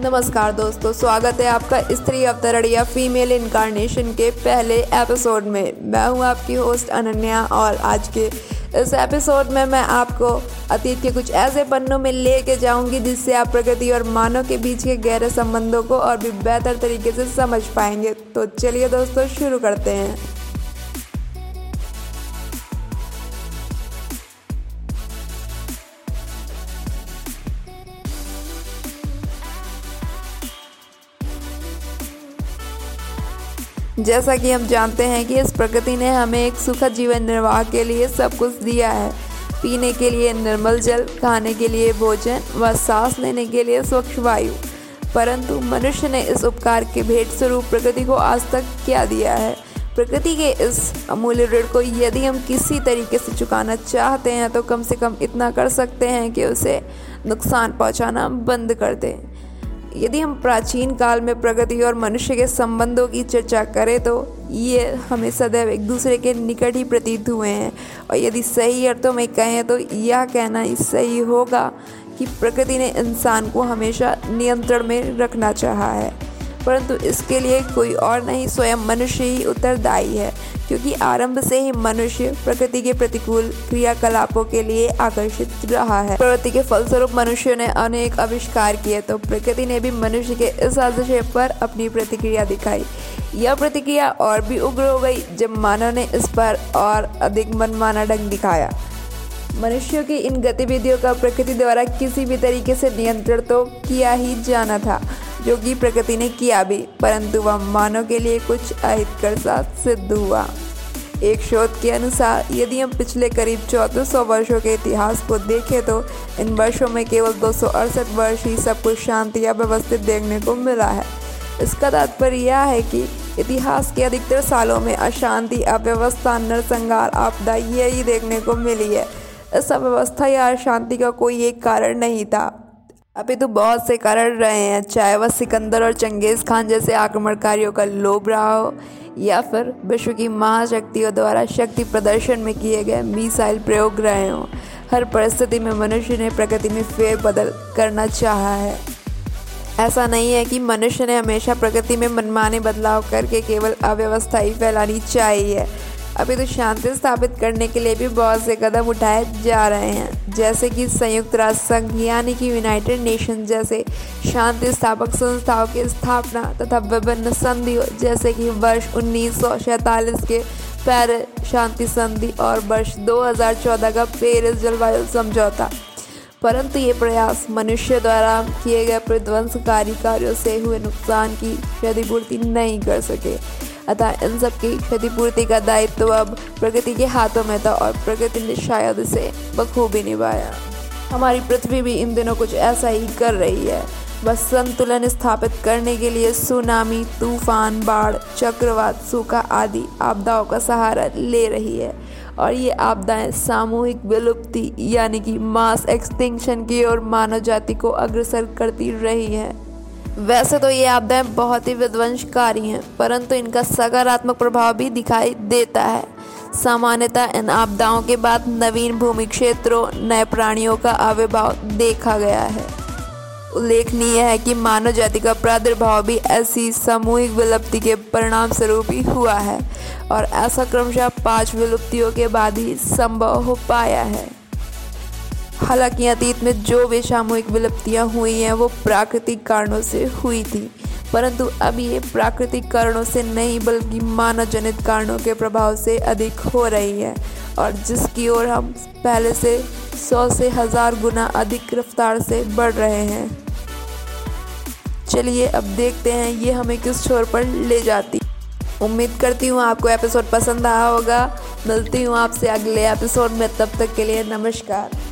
नमस्कार दोस्तों, स्वागत है आपका स्त्री अवतरण या फीमेल इनकारनेशन के पहले एपिसोड में। मैं हूँ आपकी होस्ट अनन्या और आज के इस एपिसोड में मैं आपको अतीत के कुछ ऐसे पन्नों में लेके जाऊँगी जिससे आप प्रकृति और मानव के बीच के गहरे संबंधों को और भी बेहतर तरीके से समझ पाएँगे। तो चलिए दोस्तों, शुरू करते हैं। जैसा कि हम जानते हैं कि इस प्रकृति ने हमें एक सुखद जीवन निर्वाह के लिए सब कुछ दिया है। पीने के लिए निर्मल जल, खाने के लिए भोजन व सांस लेने के लिए स्वच्छ वायु। परंतु मनुष्य ने इस उपकार के भेंट स्वरूप प्रकृति को आज तक क्या दिया है? प्रकृति के इस अमूल्य ऋण को यदि हम किसी तरीके से चुकाना चाहते हैं तो कम से कम इतना कर सकते हैं कि उसे नुकसान पहुंचाना बंद कर दें। यदि हम प्राचीन काल में प्रगति और मनुष्य के संबंधों की चर्चा करें तो ये हमें सदैव एक दूसरे के निकट ही प्रतीत हुए हैं। और यदि सही अर्थों में कहें तो यह कहना ही सही होगा कि प्रकृति ने इंसान को हमेशा नियंत्रण में रखना चाहा है। परंतु इसके लिए कोई और नहीं, स्वयं मनुष्य ही उत्तरदायी है, क्योंकि आरंभ से ही मनुष्य प्रकृति के प्रतिकूल क्रियाकलापों के लिए आकर्षित रहा है। प्रकृति के फलस्वरूप मनुष्य ने अनेक आविष्कार किए तो प्रकृति ने भी मनुष्य के इस आदर्श पर अपनी प्रतिक्रिया दिखाई। यह प्रतिक्रिया और भी उग्र हो गई, जब मानव ने इस पर और अधिक मनमाना ढंग दिखाया। मनुष्यों की इन गतिविधियों का प्रकृति द्वारा किसी भी तरीके से नियंत्रण तो किया ही जाना था जो कि प्रकृति ने किया भी, परंतु वह मानव के लिए कुछ अहितकर साथ सिद्ध हुआ। एक शोध के अनुसार, यदि हम पिछले करीब चौदह सौ वर्षों के इतिहास को देखें तो इन वर्षों में केवल दो सौ अड़सठ वर्ष ही सब कुछ शांति या व्यवस्थित देखने को मिला है। इसका तात्पर्य यह है कि इतिहास के अधिकतर सालों में अशांति, अव्यवस्था, नरसंहार, आपदा, यही देखने को मिली है। इस अव्यवस्था या अशांति का कोई एक कारण नहीं था। अभी तो बहुत से कारण रहे हैं। चाहे वह सिकंदर और चंगेज़ खान जैसे आक्रमणकारियों का लोभ रहा हो, या फिर विश्व की महाशक्तियों द्वारा शक्ति प्रदर्शन में किए गए मिसाइल प्रयोग रहे हों, हर परिस्थिति में मनुष्य ने प्रकृति में फेरबदल करना चाहा है। ऐसा नहीं है कि मनुष्य ने हमेशा प्रकृति में मनमाने बदलाव करके केवल अव्यवस्था ही फैलानी चाहिए। अभी तो शांति स्थापित करने के लिए भी बहुत से कदम उठाए जा रहे हैं। जैसे कि संयुक्त राष्ट्र संघ, यानी कि यूनाइटेड नेशन जैसे शांति स्थापक संस्थाओं की स्थापना तथा विभिन्न संधियों, जैसे कि वर्ष उन्नीस सौ सैंतालीस के पेरिस शांति संधि और वर्ष 2014 का पेरिस जलवायु समझौता। परंतु ये प्रयास मनुष्य द्वारा किए गए प्रध्वंसकारी कार्यों से हुए नुकसान की क्षतिपूर्ति नहीं कर सके। अतः इन सब की क्षतिपूर्ति का दायित्व तो अब प्रकृति के हाथों में था और प्रकृति ने शायद इसे बखूबी निभाया। हमारी पृथ्वी भी इन दिनों कुछ ऐसा ही कर रही है। बस संतुलन स्थापित करने के लिए सुनामी, तूफ़ान, बाढ़, चक्रवात, सूखा आदि आपदाओं का सहारा ले रही है। और ये आपदाएँ सामूहिक विलुप्ति, यानी कि मास एक्सटिंक्शन की ओर मानव जाति को अग्रसर करती रही है। वैसे तो ये आपदाएँ बहुत ही विध्वंसकारी हैं, परंतु इनका सकारात्मक प्रभाव भी दिखाई देता है। सामान्यतः इन आपदाओं के बाद नवीन भूमि क्षेत्रों, नए प्राणियों का आविर्भाव देखा गया है। उल्लेखनीय है कि मानव जाति का प्रादुर्भाव भी ऐसी सामूहिक विलुप्ति के परिणाम स्वरूप ही हुआ है, और ऐसा क्रमशः पाँच विलुप्तियों के बाद ही संभव हो पाया है। हालाँकि अतीत में जो भी सामूहिक विलुप्तियाँ हुई हैं, वो प्राकृतिक कारणों से हुई थी। परंतु अब ये प्राकृतिक कारणों से नहीं, बल्कि मानव जनित कारणों के प्रभाव से अधिक हो रही है, और जिसकी ओर हम पहले से सौ से हज़ार गुना अधिक रफ्तार से बढ़ रहे हैं। चलिए अब देखते हैं, ये हमें किस छोर पर ले जाती। उम्मीद करती हूँ आपको एपिसोड पसंद आया होगा। मिलती हूँ आपसे अगले एपिसोड में, तब तक के लिए नमस्कार।